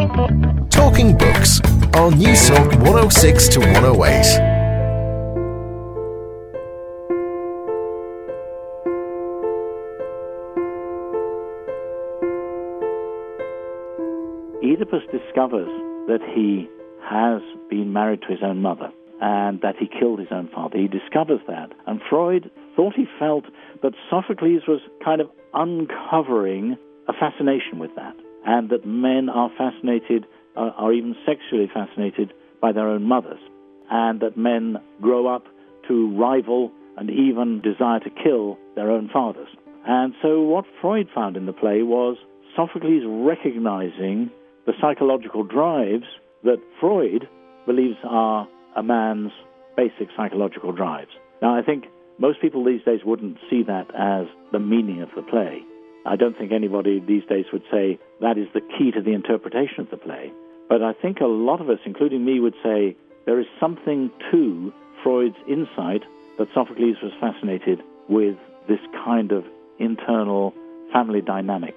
Talking Books on News Talk 106 to 108. Oedipus discovers that he has been married to his own mother and that he killed his own father. He discovers that. And Freud thought he felt that Sophocles was kind of uncovering a fascination with that, and that men are fascinated, uh, are even sexually fascinated by their own mothers, and that men grow up to rival and even desire to kill their own fathers. And so what Freud found in the play was Sophocles recognizing the psychological drives that Freud believes are a man's basic psychological drives. Now, I think most people these days wouldn't see that as the meaning of the play. I don't think anybody these days would say that is the key to the interpretation of the play. But I think a lot of us, including me, would say there is something to Freud's insight that Sophocles was fascinated with this kind of internal family dynamic.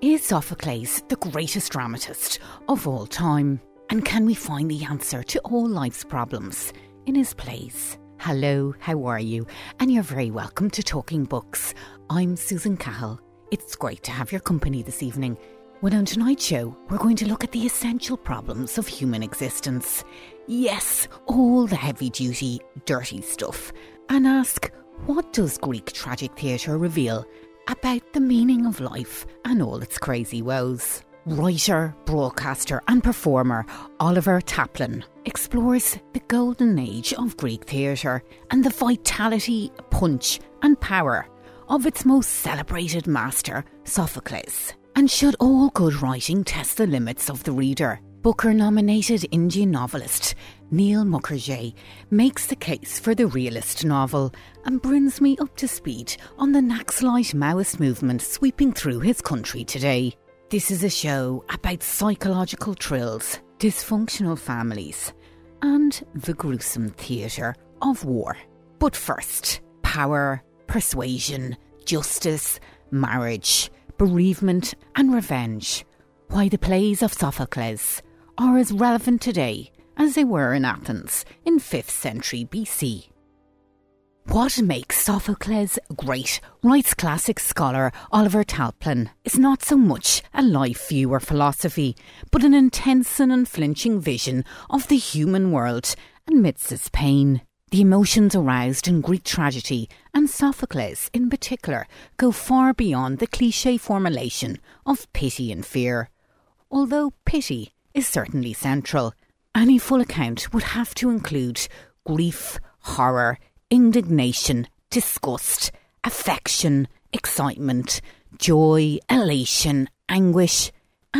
Is Sophocles the greatest dramatist of all time? And can we find the answer to all life's problems in his plays? Hello, how are you? And you're very welcome to Talking Books. I'm Susan Cahill. It's great to have your company this evening. When on tonight's show, we're going to look at the essential problems of human existence. Yes, all the heavy duty, dirty stuff. And ask, what does Greek tragic theatre reveal about the meaning of life and all its crazy woes? Writer, broadcaster, and performer Oliver Taplin explores the golden age of Greek theatre and the vitality, punch, and power of its most celebrated master, Sophocles. And should all good writing test the limits of the reader? Booker nominated Indian novelist Neel Mukherjee makes the case for the realist novel and brings me up to speed on the Naxalite Maoist movement sweeping through his country today. This is a show about psychological thrills, dysfunctional families, and the gruesome theatre of war. But first, power, persuasion, justice, marriage, bereavement, and revenge. Why the plays of Sophocles are as relevant today as they were in Athens in 5th century BC. What makes Sophocles great, writes classic scholar Oliver Taplin, is not so much a life view or philosophy, but an intense and unflinching vision of the human world amidst its pain. The emotions aroused in Greek tragedy, and Sophocles in particular, go far beyond the cliche formulation of pity and fear. Although pity is certainly central, any full account would have to include grief, horror, indignation, disgust, affection, excitement, joy, elation, anguish,